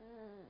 Mm-hmm.